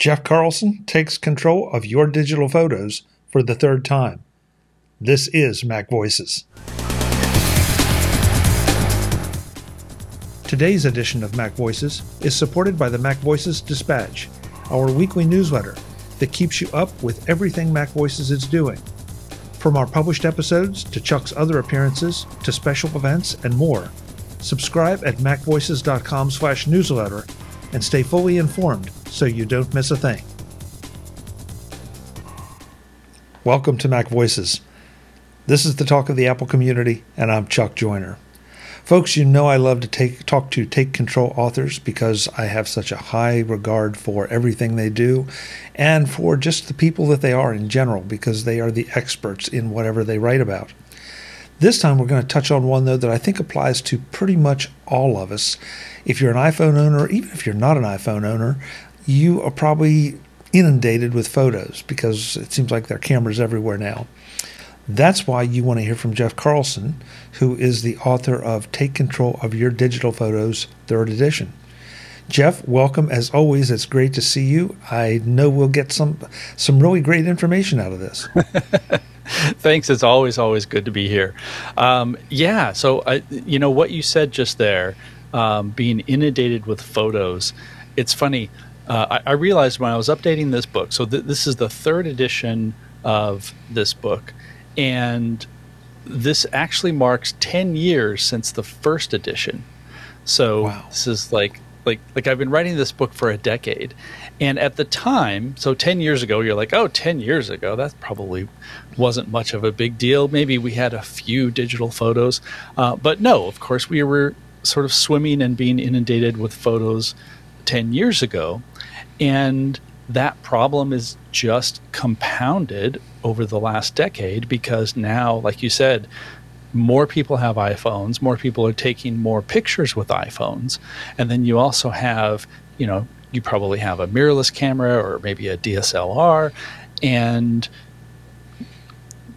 Jeff Carlson takes control of your digital photos for the third time. This is MacVoices. Today's edition of MacVoices is supported by the MacVoices Dispatch, our weekly newsletter that keeps you up with everything MacVoices is doing. From our published episodes to Chuck's other appearances to special events and more, subscribe at macvoices.com slash newsletter and stay fully informed so you don't miss a thing. Welcome to MacVoices. This is the talk of the Apple community, and I'm Chuck Joiner. Folks, you know I love to take talk to take control authors because I have such a high regard for everything they do and for just the people that they are in general because they are the experts in whatever they write about. This time we're going to touch on one though that I think applies to pretty much all of us. If you're an iPhone owner, even if you're not an iPhone owner, you are probably inundated with photos because it seems like there are cameras everywhere now. That's why you want to hear from Jeff Carlson, who is the author of Take Control of Your Digital Photos, third edition. Jeff, welcome as always. It's great to see you. I know we'll get some some really great information out of this. Thanks. It's always always good to be here. Um, yeah. So I, you know what you said just there, um, being inundated with photos. It's funny. Uh, I, I, realized when I was updating this book. So th- this is the third edition of this book, and this actually marks 10 years since the first edition. So wow. this is like like like I've been writing this book for a decade. And at the time, so 10 years ago, you're like, oh, 10 years ago, that probably wasn't much of a big deal. Maybe we had a few digital photos. Uh, but no, of course, we were sort of swimming and being inundated with photos 10 years ago. And that problem is just compounded over the last decade because now, like you said, more people have iPhones, more people are taking more pictures with iPhones. And then you also have, you know, you probably have a mirrorless camera or maybe a DSLR. And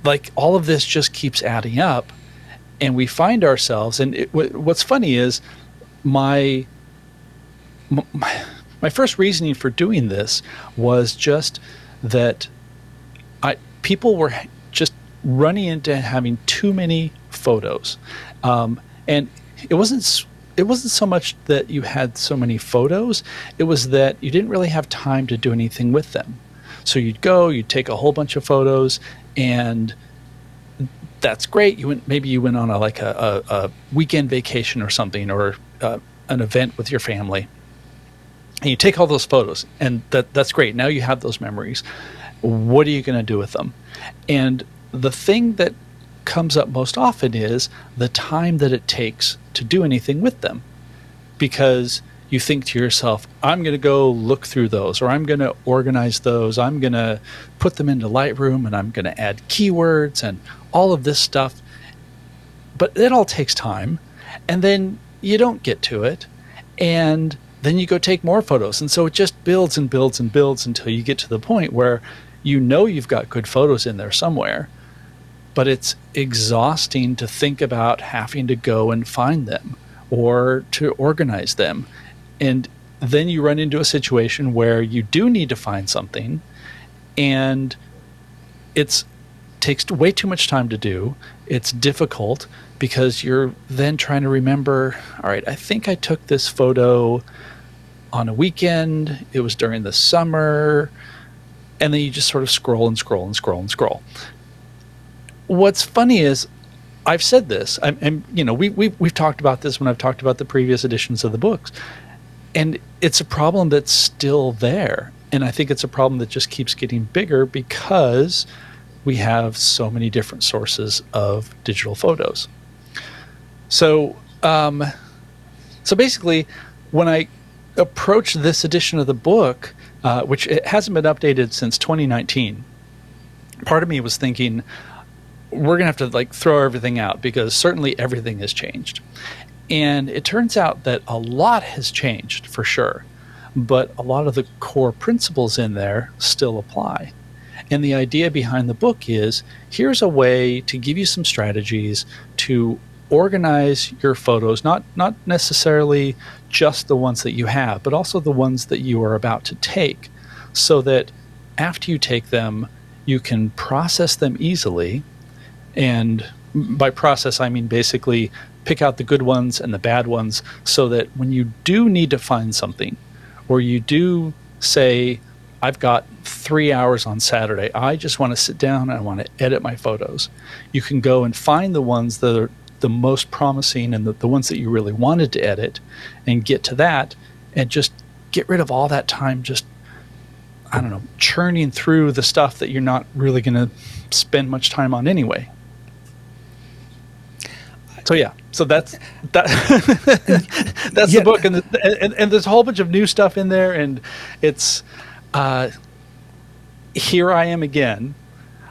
like all of this just keeps adding up. And we find ourselves, and it, what's funny is my, my my first reasoning for doing this was just that I people were just running into having too many photos, um, and it wasn't it wasn't so much that you had so many photos; it was that you didn't really have time to do anything with them. So you'd go, you'd take a whole bunch of photos, and that's great. You went maybe you went on a like a, a, a weekend vacation or something, or uh, an event with your family and you take all those photos and that that's great now you have those memories what are you going to do with them and the thing that comes up most often is the time that it takes to do anything with them. Because you think to yourself i'm going to go look through those or i'm going to organize those. I'm going to put them into lightroom and i'm going to add keywords and all of this stuff. But it all takes time and then you don't get to it and then you go take more photos. And so it just builds and builds and builds until you get to the point where you know you've got good photos in there somewhere, but it's exhausting to think about having to go and find them or to organize them. And then you run into a situation where you do need to find something and it's takes way too much time to do. It's difficult because you're then trying to remember, all right, I think I took this photo on a weekend, it was during the summer, and then you just sort of scroll and scroll and scroll and scroll. What's funny is I've said this, I'm, you know, we, we, we've talked about this when I've talked about the previous editions of the books, and it's a problem that's still there. And I think it's a problem that just keeps getting bigger because we have so many different sources of digital photos. So, um, so basically, when I approached this edition of the book, uh, which it hasn't been updated since 2019, part of me was thinking we're gonna have to like throw everything out because certainly everything has changed, and it turns out that a lot has changed for sure, but a lot of the core principles in there still apply. And the idea behind the book is here's a way to give you some strategies to organize your photos, not not necessarily just the ones that you have, but also the ones that you are about to take, so that after you take them, you can process them easily. And by process, I mean basically pick out the good ones and the bad ones so that when you do need to find something, or you do say, I've got three hours on Saturday, I just want to sit down and I want to edit my photos, you can go and find the ones that are the most promising and the, the ones that you really wanted to edit and get to that and just get rid of all that time just I don't know, churning through the stuff that you're not really going to spend much time on anyway. So yeah, so that's that. that's yeah. the book, and, the, and and there's a whole bunch of new stuff in there, and it's uh, here I am again.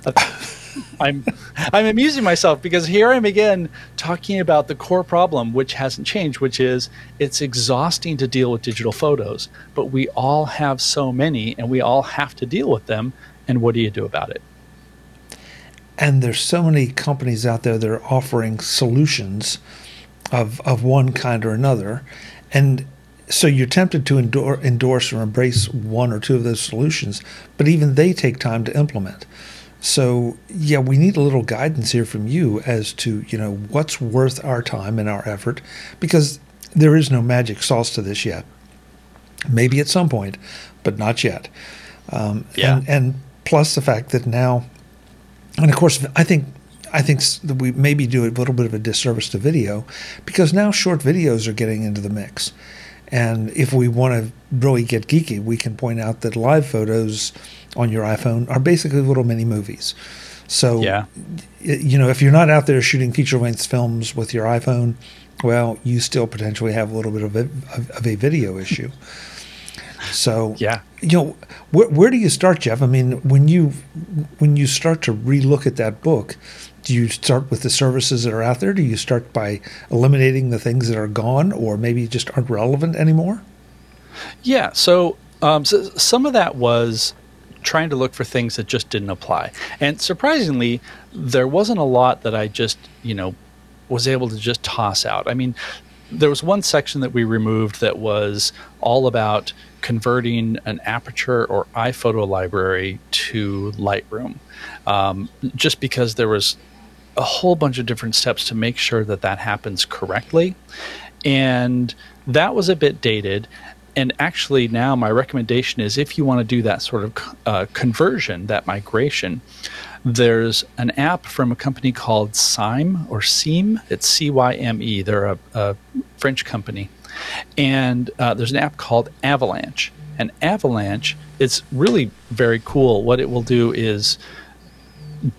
I'm I'm amusing myself because here I am again talking about the core problem, which hasn't changed, which is it's exhausting to deal with digital photos, but we all have so many, and we all have to deal with them. And what do you do about it? And there's so many companies out there that are offering solutions of of one kind or another, and so you're tempted to endorse, endorse or embrace one or two of those solutions, but even they take time to implement. So yeah, we need a little guidance here from you as to you know what's worth our time and our effort, because there is no magic sauce to this yet. Maybe at some point, but not yet. Um, yeah. And, and plus the fact that now, and of course, I think I think that we maybe do a little bit of a disservice to video because now short videos are getting into the mix. And if we want to really get geeky, we can point out that live photos on your iPhone are basically little mini movies. So, yeah. you know, if you're not out there shooting feature length films with your iPhone, well, you still potentially have a little bit of a, of a video issue. So, yeah, you know, where, where do you start, Jeff? I mean, when you when you start to relook at that book, do you start with the services that are out there? Do you start by eliminating the things that are gone or maybe just aren't relevant anymore? Yeah. So, um, so some of that was trying to look for things that just didn't apply. And surprisingly, there wasn't a lot that I just, you know, was able to just toss out. I mean, there was one section that we removed that was all about converting an aperture or iPhoto library to Lightroom, um, just because there was a whole bunch of different steps to make sure that that happens correctly. And that was a bit dated and actually now my recommendation is if you want to do that sort of uh, conversion that migration there's an app from a company called Cyme or Seam. It's C Y M E. They're a, a, French company. And uh, there's an app called Avalanche. And Avalanche it's really very cool. What it will do is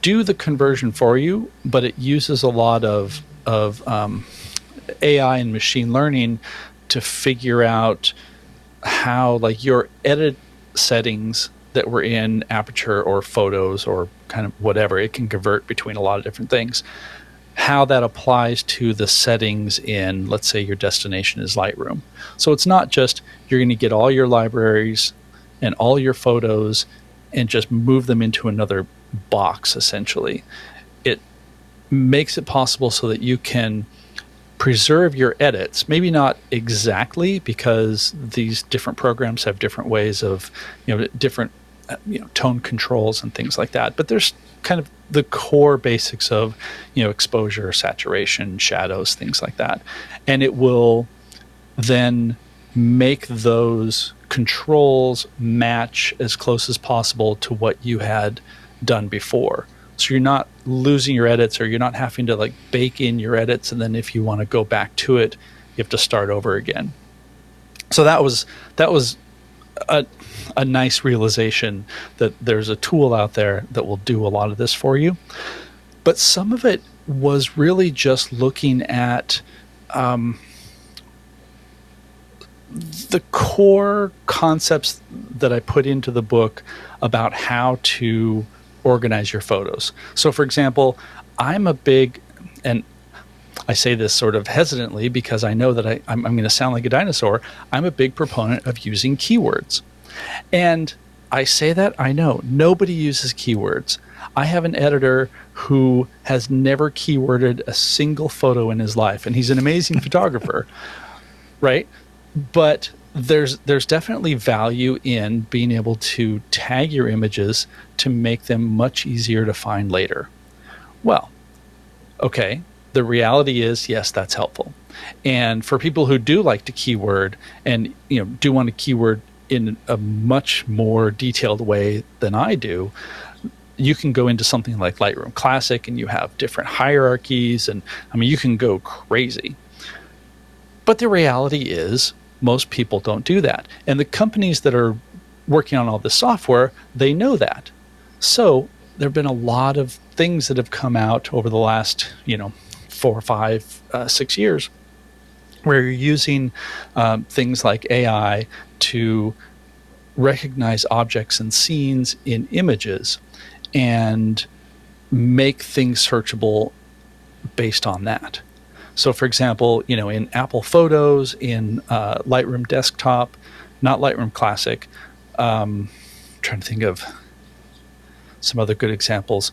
do the conversion for you, but it uses a lot of, of um, AI and machine learning to figure out how like your edit settings that were in aperture or photos or kind of whatever it can convert between a lot of different things how that applies to the settings in let's say your destination is lightroom so it's not just you're going to get all your libraries and all your photos and just move them into another box essentially it makes it possible so that you can preserve your edits. Maybe not exactly because these different programs have different ways of, you know, different Uh, you know tone controls and things like that. But there's kind of the core basics of, you know, exposure, saturation, shadows, things like that, and it will then make those controls match as close as possible to what you had done before. So you're not losing your edits or you're not having to like bake in your edits. And then if you want to go back to it you have to start over again. So that was that was a, a nice realization that there's a tool out there that will do a lot of this for you but some of it was really just looking at um, the core concepts that I put into the book about how to organize your photos. So, for example, I'm a big, and I say this sort of hesitantly because I know that I, I'm, I'm going to sound like a dinosaur. I'm a big proponent of using keywords. And I say that, I know nobody uses keywords. I have an editor who has never keyworded a single photo in his life, and he's an amazing photographer, right? But there's there's definitely value in being able to tag your images to make them much easier to find later. Well, okay, the reality is yes, that's helpful. And for people who do like to keyword and you know do want to keyword in a much more detailed way than I do, you can go into something like Lightroom Classic and you have different hierarchies and I mean you can go crazy. But the reality is most people don't do that. And the companies that are working on all this software, they know that. So there have been a lot of things that have come out over the last, you know, four, five, uh, six years where you're using um, things like AI to recognize objects and scenes in images and make things searchable based on that. So, for example, you know, in Apple Photos, in uh, Lightroom Desktop, not Lightroom Classic, um, trying to think of some other good examples.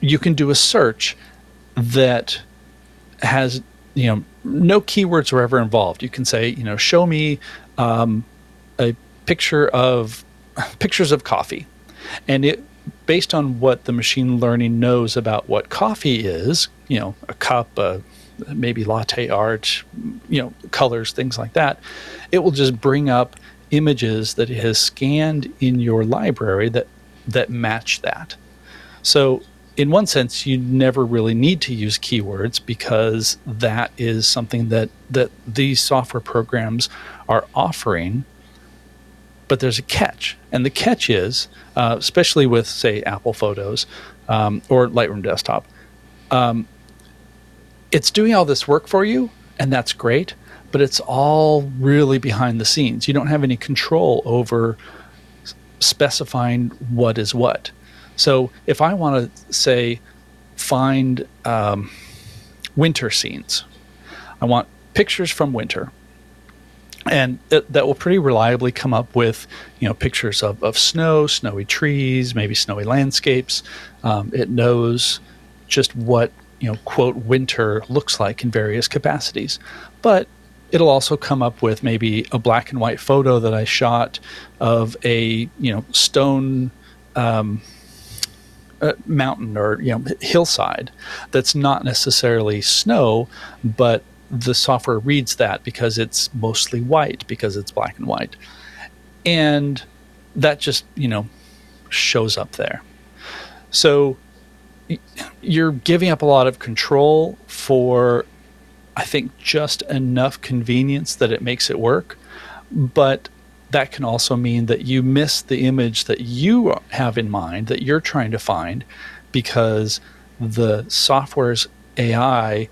You can do a search that has, you know, no keywords were ever involved. You can say, you know, show me um, a picture of pictures of coffee, and it based on what the machine learning knows about what coffee is, you know, a cup, a maybe latte art, you know, colors, things like that, it will just bring up images that it has scanned in your library that that match that. So in one sense, you never really need to use keywords because that is something that that these software programs are offering. But there's a catch, and the catch is, uh, especially with say Apple Photos um, or Lightroom Desktop, um, it's doing all this work for you, and that's great, but it's all really behind the scenes. You don't have any control over specifying what is what. So if I want to say find um, winter scenes, I want pictures from winter. And that will pretty reliably come up with, you know, pictures of, of snow, snowy trees, maybe snowy landscapes. Um, it knows just what you know quote winter looks like in various capacities but it'll also come up with maybe a black and white photo that i shot of a you know stone um, mountain or you know hillside that's not necessarily snow but the software reads that because it's mostly white because it's black and white. And that just you know shows up there. So you're giving up a lot of control for I think just enough convenience that it makes it work, but that can also mean that you miss the image that you have in mind that you're trying to find because the software's AI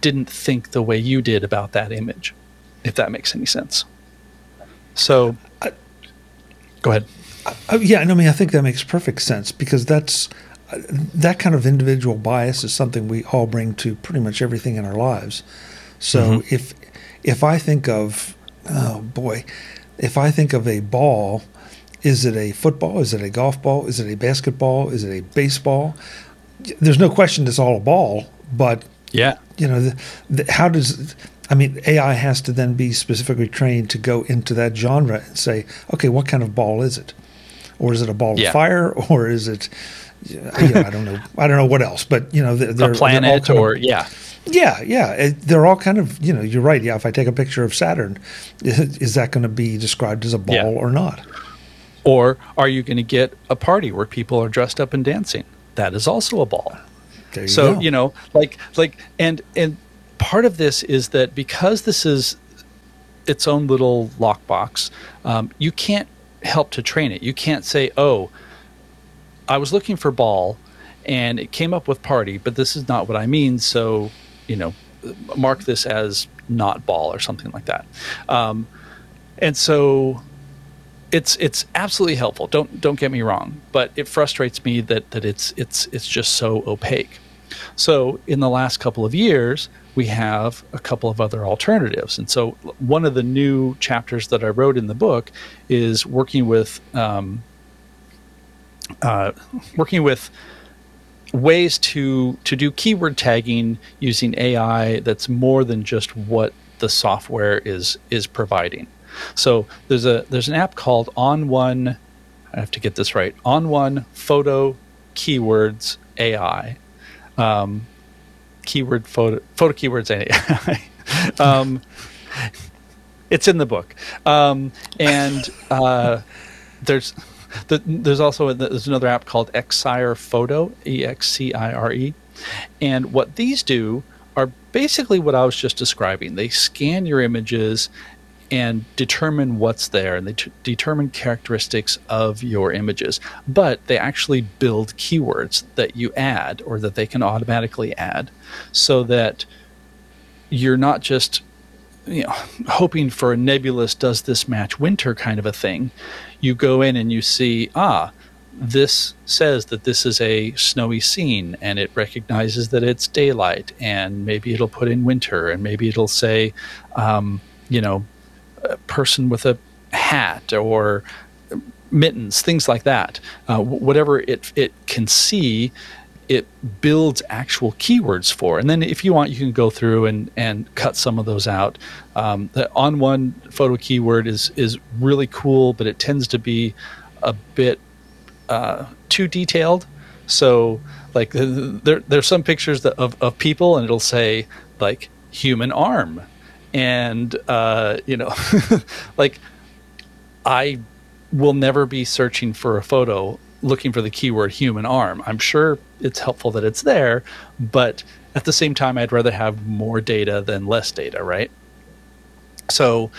didn't think the way you did about that image, if that makes any sense. So, I, go ahead. I, yeah, I mean, I think that makes perfect sense because that's that kind of individual bias is something we all bring to pretty much everything in our lives. So mm-hmm. if if I think of oh boy, if I think of a ball, is it a football? Is it a golf ball? Is it a basketball? Is it a baseball? There's no question it's all a ball, but yeah, you know, the, the, how does I mean AI has to then be specifically trained to go into that genre and say, okay, what kind of ball is it? Or is it a ball yeah. of fire? Or is it you know, I don't know. I don't know what else, but you know, they're, a planet they're or of, yeah, yeah, yeah. They're all kind of you know. You're right. Yeah, if I take a picture of Saturn, is that going to be described as a ball yeah. or not? Or are you going to get a party where people are dressed up and dancing? That is also a ball. You so go. you know, like like and and part of this is that because this is its own little lockbox, um, you can't help to train it. You can't say, oh I was looking for ball and it came up with party, but this is not what I mean. So, you know, mark this as not ball or something like that. Um, and so it's it's absolutely helpful. Don't don't get me wrong, but it frustrates me that that it's it's it's just so opaque. So in the last couple of years, we have a couple of other alternatives. And so one of the new chapters that I wrote in the book is working with um, uh, working with ways to to do keyword tagging using AI that's more than just what the software is is providing. So there's a there's an app called ON1. I have to get this right. ON1 Photo Keywords AI. Um, keyword photo photo keywords AI. um, it's in the book, um, and uh, there's the, there's also there's another app called Excire Photo E X C I R E, and what these do are basically what I was just describing. They scan your images and determine what's there and they t- determine characteristics of your images but they actually build keywords that you add or that they can automatically add so that you're not just you know hoping for a nebulous does this match winter kind of a thing you go in and you see ah this says that this is a snowy scene and it recognizes that it's daylight and maybe it'll put in winter and maybe it'll say um, you know a person with a hat or mittens things like that. Uh, whatever it, it can see it builds actual keywords for. And then if you want, you can go through and, and cut some of those out. Um, the ON1 photo keyword is is really cool, but it tends to be a bit uh, too detailed. So like there there's some pictures that, of of people, and it'll say like human arm, and uh, you know, like I will never be searching for a photo looking for the keyword human arm. I'm sure it's helpful that it's there, but at the same time, I'd rather have more data than less data, right? So,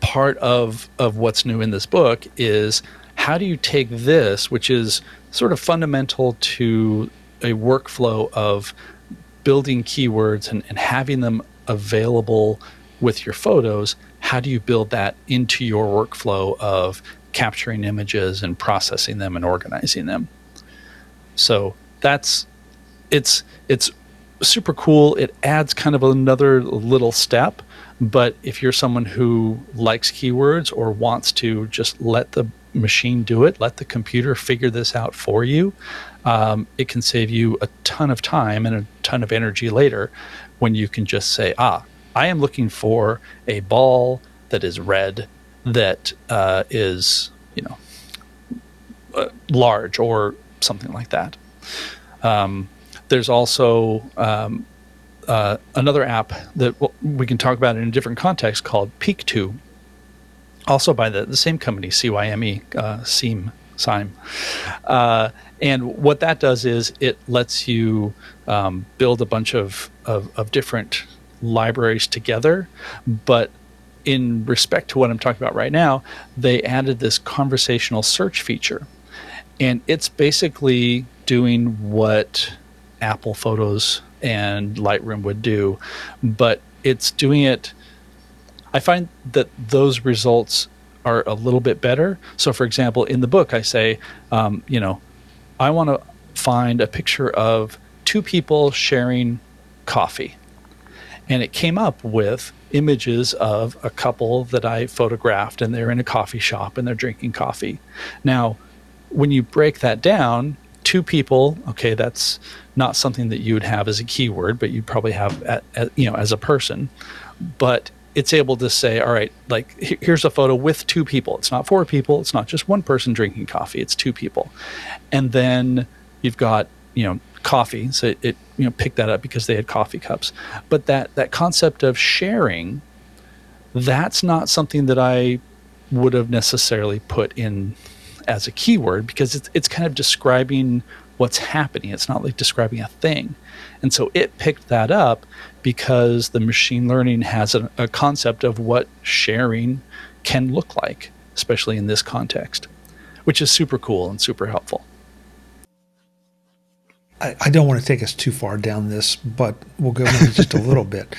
part of of what's new in this book is how do you take this, which is sort of fundamental to a workflow of building keywords and, and having them available with your photos, how do you build that into your workflow of capturing images and processing them and organizing them. So that's it's it's super cool. It adds kind of another little step, but if you're someone who likes keywords or wants to just let the machine do it, let the computer figure this out for you, um, it can save you a ton of time and a ton of energy later when you can just say, ah, I am looking for a ball that is red that uh, is you know uh, large or something like that. Um, there's also um, uh, another app that we can talk about in a different context called Peakto, also by the, the same company, CYME, uh, SIEM, SIME. Uh, and what that does is it lets you um, build a bunch of, of, of different libraries together, but in respect to what I'm talking about right now, they added this conversational search feature. And it's basically doing what Apple Photos and Lightroom would do, but it's doing it. I find that those results are a little bit better. So, for example, in the book, I say, um, you know, I want to find a picture of two people sharing coffee. And it came up with images of a couple that I photographed, and they're in a coffee shop and they're drinking coffee. Now, when you break that down, two people, okay, that's not something that you would have as a keyword, but you'd probably have, at, at, you know, as a person. But it's able to say, all right, like here's a photo with two people. It's not four people. It's not just one person drinking coffee. It's two people, and then you've got you know coffee. So it, it you know picked that up because they had coffee cups. But that that concept of sharing, that's not something that I would have necessarily put in as a keyword because it's it's kind of describing what's happening. It's not like describing a thing. And so it picked that up because the machine learning has a, a concept of what sharing can look like, especially in this context, which is super cool and super helpful. I, I don't want to take us too far down this, but we'll go into just a little bit.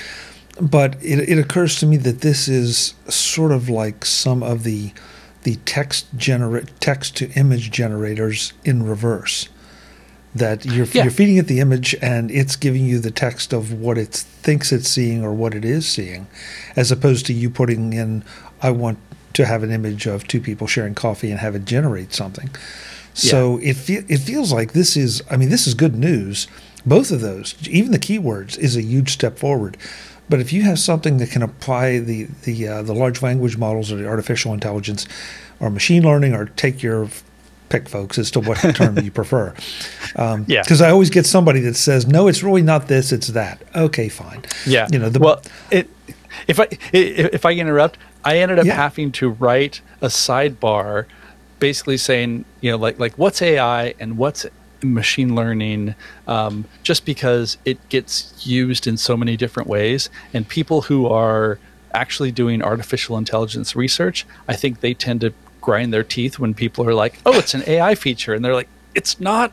But it, it occurs to me that this is sort of like some of the the text generate text to image generators in reverse. That you're yeah. you're feeding it the image and it's giving you the text of what it thinks it's seeing or what it is seeing, as opposed to you putting in I want to have an image of two people sharing coffee and have it generate something. So yeah. it fe- it feels like this is I mean this is good news. Both of those, even the keywords, is a huge step forward. But if you have something that can apply the the uh, the large language models or the artificial intelligence or machine learning or take your pick, folks, as to what term you prefer. Um, Yeah. Because I always get somebody that says, "No, it's really not this; it's that." Okay, fine. Yeah. You know, the, well, it, if I if I interrupt, I ended up Yeah. having to write a sidebar, basically saying, you know, like like what's AI and what's machine learning, um, just because it gets used in so many different ways, and people who are actually doing artificial intelligence research, I think they tend to grind their teeth when people are like, "Oh, it's an AI feature," and they're like, "It's not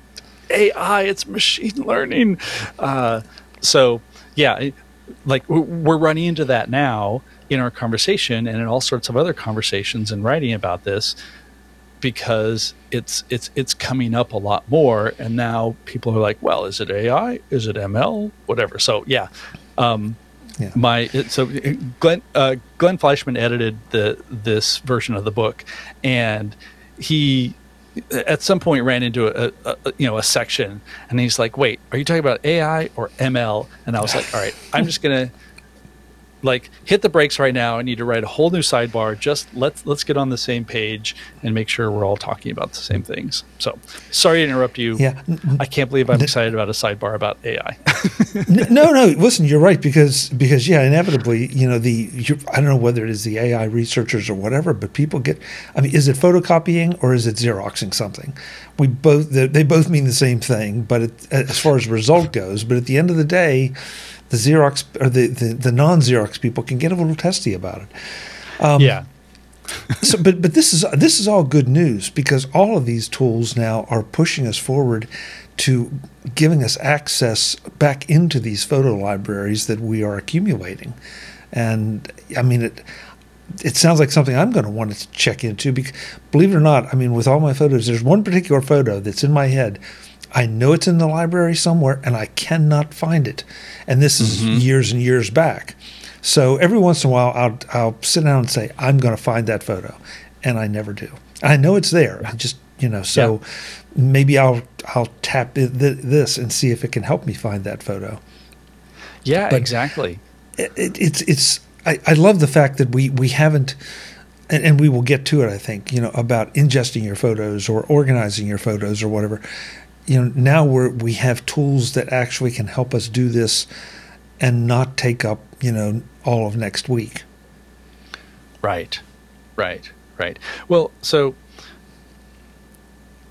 AI, it's machine learning." Uh, so, yeah, like we're running into that now in our conversation and in all sorts of other conversations and writing about this because it's it's it's coming up a lot more and now people are like well is it ai is it ml whatever. So yeah um Yeah. my so glenn uh, glenn fleishman edited the this version of the book and he at some point ran into a, a, a you know a section and he's like wait are you talking about ai or ml and i was like all right i'm just gonna like hit the brakes right now i need to write a whole new sidebar just let's let's get on the same page and make sure we're all talking about the same things so sorry to interrupt you yeah. i can't believe i'm excited about a sidebar about ai no, no. Listen, you're right because because yeah, inevitably, you know, the I don't know whether it is the AI researchers or whatever, but people get. I mean, is it photocopying or is it xeroxing something? We both they, they both mean the same thing, but it, as far as result goes, but at the end of the day, the Xerox or the the, the non Xerox people can get a little testy about it. Um, yeah so but but this is this is all good news because all of these tools now are pushing us forward to giving us access back into these photo libraries that we are accumulating and i mean it it sounds like something i'm going to want to check into because believe it or not i mean with all my photos there's one particular photo that's in my head i know it's in the library somewhere and i cannot find it and this is mm-hmm. years and years back so every once in a while, I'll I'll sit down and say I'm going to find that photo, and I never do. I know it's there. I just you know so maybe I'll I'll tap th- th- this and see if it can help me find that photo. yeah But- exactly It, it, it's it's I, I love the fact that we we haven't. And, and we will get to it, I think, you know, about ingesting your photos or organizing your photos or whatever. You know, now we're we have tools that actually can help us do this, and not take up, you know, all of next week. Right, right, right. Well, so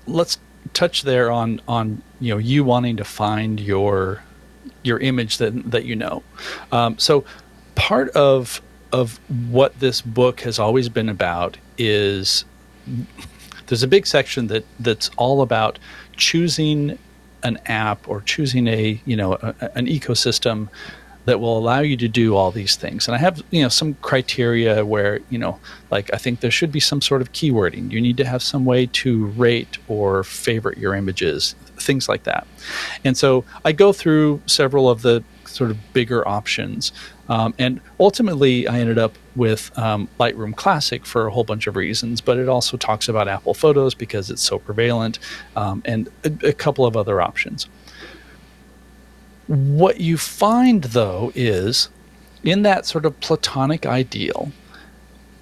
let's touch there on on you know you wanting to find your your image that that you know. Um, so part of of what this book has always been about is there's a big section that that's all about choosing an app or choosing a you know a, an ecosystem that will allow you to do all these things. And i have you know some criteria where you know like i think there should be some sort of keywording. You need to have some way to rate or favorite your images things like that. And so i go through several of the sort of bigger options um, and ultimately i ended up with um, lightroom classic for a whole bunch of reasons but it also talks about apple photos because it's so prevalent um, and a, a couple of other options what you find, though, is in that sort of platonic ideal,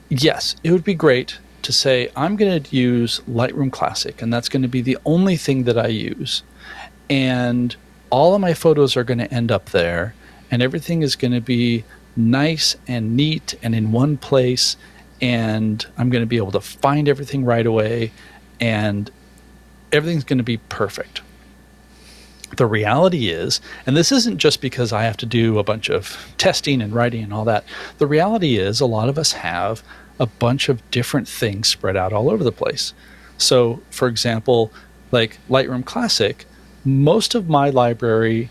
yes, it would be great to say, I'm going to use Lightroom Classic, and that's going to be the only thing that I use. And all of my photos are going to end up there, and everything is going to be nice and neat and in one place. And I'm going to be able to find everything right away, and everything's going to be perfect the reality is, and this isn't just because I have to do a bunch of testing and writing and all that, the reality is a lot of us have a bunch of different things spread out all over the place. So, for example, like Lightroom Classic, most of my library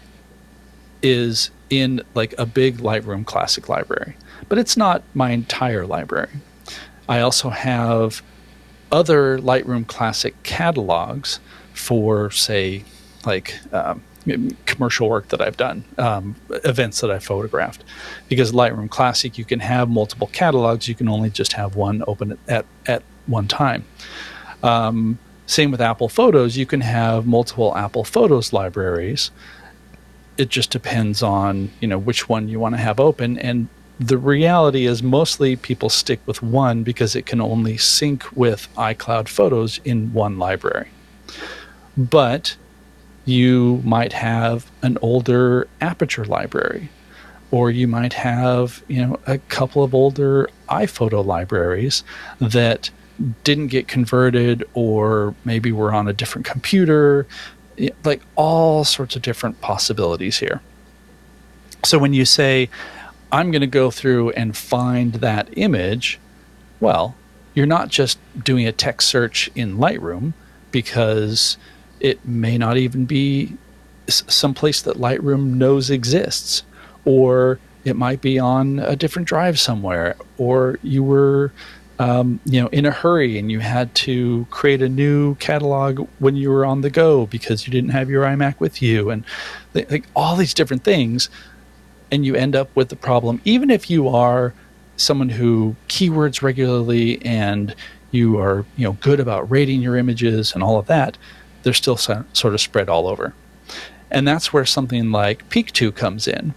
is in like a big Lightroom Classic library, but it's not my entire library. I also have other Lightroom Classic catalogs for, say, like um, commercial work that I've done, um, events that I photographed. Because Lightroom Classic, you can have multiple catalogs. You can only just have one open at at, one time. Um, same with Apple Photos. You can have multiple Apple Photos libraries, it just depends on you know which one you want to have open and the reality is mostly people stick with one because it can only sync with iCloud Photos in one library. But you might have an older Aperture library, or you might have you know a couple of older iPhoto libraries that didn't get converted, or maybe were on a different computer. Like all sorts of different possibilities here. So when you say, I'm going to go through and find that image, well, you're not just doing a text search in Lightroom because it may not even be someplace that Lightroom knows exists, or it might be on a different drive somewhere, or you were, um, you know, in a hurry and you had to create a new catalog when you were on the go because you didn't have your iMac with you, and like all these different things and you end up with the problem, even if you are someone who keywords regularly and you are you know good about rating your images and all of that, they're still so, sort of spread all over. And that's where something like Peakto comes in.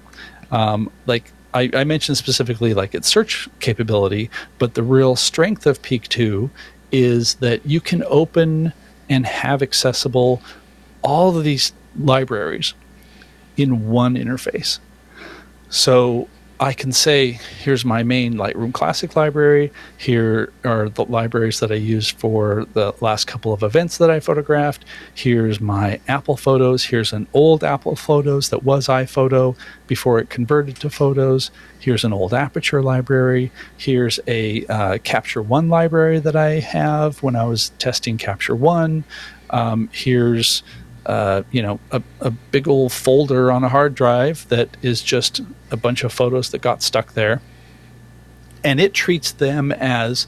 Um, like I, I, mentioned specifically like its search capability, but the real strength of Peakto is that you can open and have accessible all of these libraries in one interface. So I can say, here's my main Lightroom Classic library. Here are the libraries that I used for the last couple of events that I photographed. Here's my Apple Photos. Here's an old Apple Photos that was iPhoto before it converted to Photos. Here's an old Aperture library. Here's a uh, Capture One library that I have when I was testing Capture One. Um, here's uh, you know, a, a big old folder on a hard drive that is just a bunch of photos that got stuck there. And it treats them as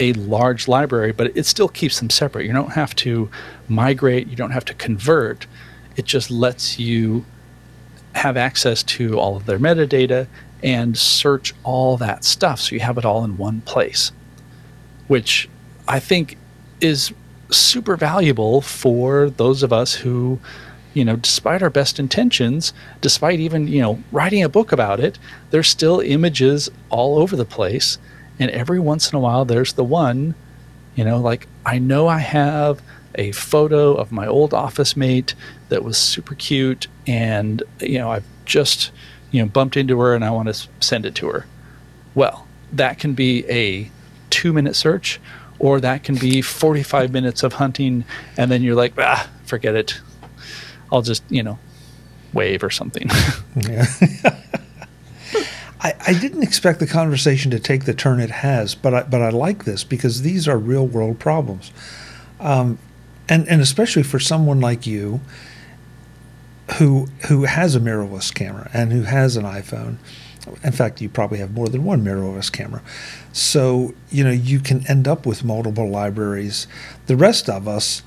a large library, but it still keeps them separate. You don't have to migrate, you don't have to convert. It just lets you have access to all of their metadata and search all that stuff so you have it all in one place, which I think is super valuable for those of us who, you know, despite our best intentions, despite even, you know, writing a book about it, there's still images all over the place. And every once in a while, there's the one, you know, like I know I have a photo of my old office mate that was super cute. And, you know, I've just, you know, bumped into her and I want to send it to her. Well, that can be a two minute search or that can be 45 minutes of hunting and then you're like ah forget it. I'll just you know wave or something. Yeah. I, I didn't expect the conversation to take the turn it has, but I, but I like this because these are real world problems, um, and and especially for someone like you, who who has a mirrorless camera and who has an iPhone, in fact, you probably have more than one mirrorless camera. So, you know, you can end up with multiple libraries. The rest of us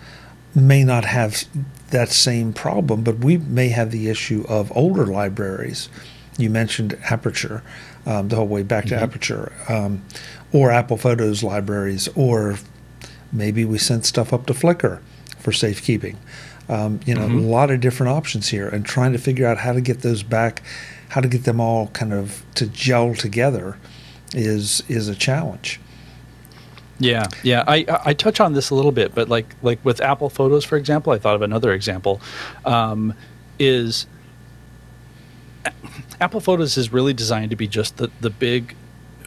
may not have that same problem, but we may have the issue of older libraries. You mentioned Aperture, um, the whole way back to mm-hmm. Aperture, um, or Apple Photos libraries, or maybe we send stuff up to Flickr for safekeeping. Um, you know, mm-hmm. a lot of different options here, and trying to figure out how to get those back how to get them all kind of to gel together is is a challenge. Yeah, yeah. I I touch on this a little bit, but like like with Apple Photos, for example, I thought of another example. Um, is Apple Photos is really designed to be just the the big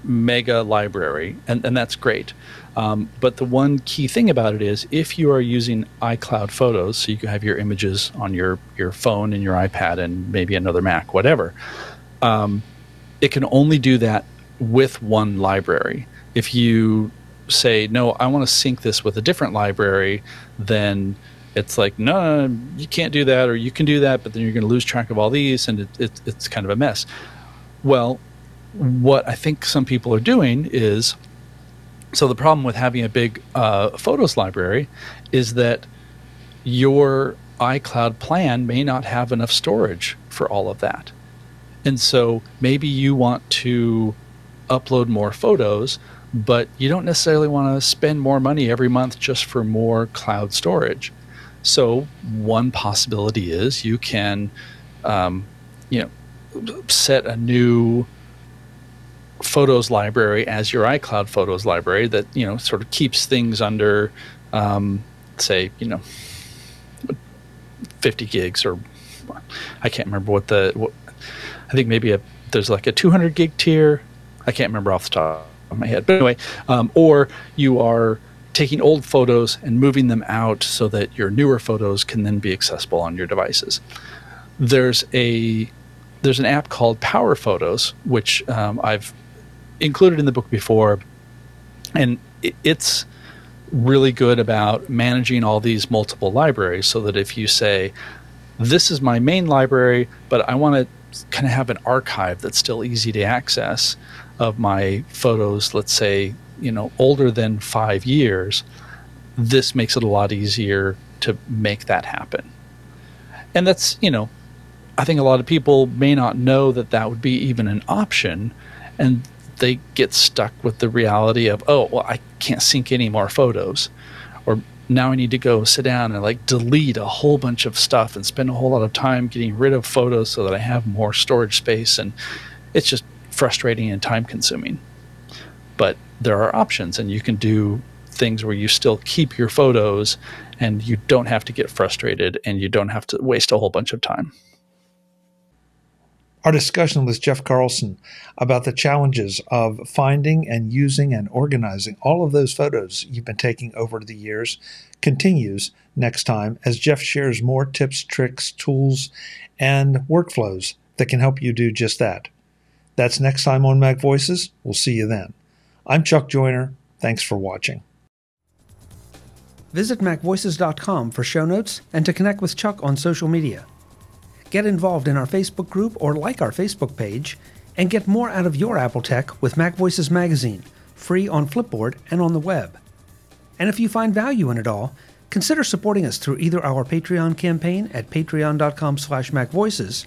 mega library, and and that's great. Um, but the one key thing about it is if you are using iCloud Photos, so you can have your images on your, your phone and your iPad and maybe another Mac, whatever, um, it can only do that with one library. If you say, no, I want to sync this with a different library, then it's like, no, you can't do that, or you can do that, but then you're going to lose track of all these, and it, it, it's kind of a mess. Well, what I think some people are doing is so the problem with having a big uh, photos library is that your iCloud plan may not have enough storage for all of that. And so maybe you want to upload more photos, but you don't necessarily want to spend more money every month just for more cloud storage. So, one possibility is you can um, you know, set a new photos library as your iCloud photos library that you know sort of keeps things under, um, say, you know, 50 gigs or I can't remember what the what, I think maybe a there's like a 200 gig tier. I can't remember off the top of my head, but anyway, um, or you are taking old photos and moving them out so that your newer photos can then be accessible on your devices. There's a there's an app called PowerPhotos, which um, I've included in the book before, and it's really good about managing all these multiple libraries so that if you say, This is my main library, but I want to kind of have an archive that's still easy to access of my photos, let's say, you know, older than five years, this makes it a lot easier to make that happen. And that's, you know, I think a lot of people may not know that that would be even an option. And they get stuck with the reality of, oh, well, I can't sync any more photos. Or now I need to go sit down and like delete a whole bunch of stuff and spend a whole lot of time getting rid of photos so that I have more storage space. And it's just frustrating and time consuming. But there are options, and you can do things where you still keep your photos and you don't have to get frustrated and you don't have to waste a whole bunch of time. Our discussion with Jeff Carlson about the challenges of finding and using and organizing all of those photos you've been taking over the years continues next time as Jeff shares more tips, tricks, tools, and workflows that can help you do just that. That's next time on MacVoices. We'll see you then. I'm Chuck Joiner. Thanks for watching. Visit MacVoices.com for show notes and to connect with Chuck on social media. Get involved in our Facebook group or like our Facebook page, and get more out of your Apple tech with MacVoices Magazine, free on Flipboard and on the web. And if you find value in it all, consider supporting us through either our Patreon campaign at patreon.com slash macvoices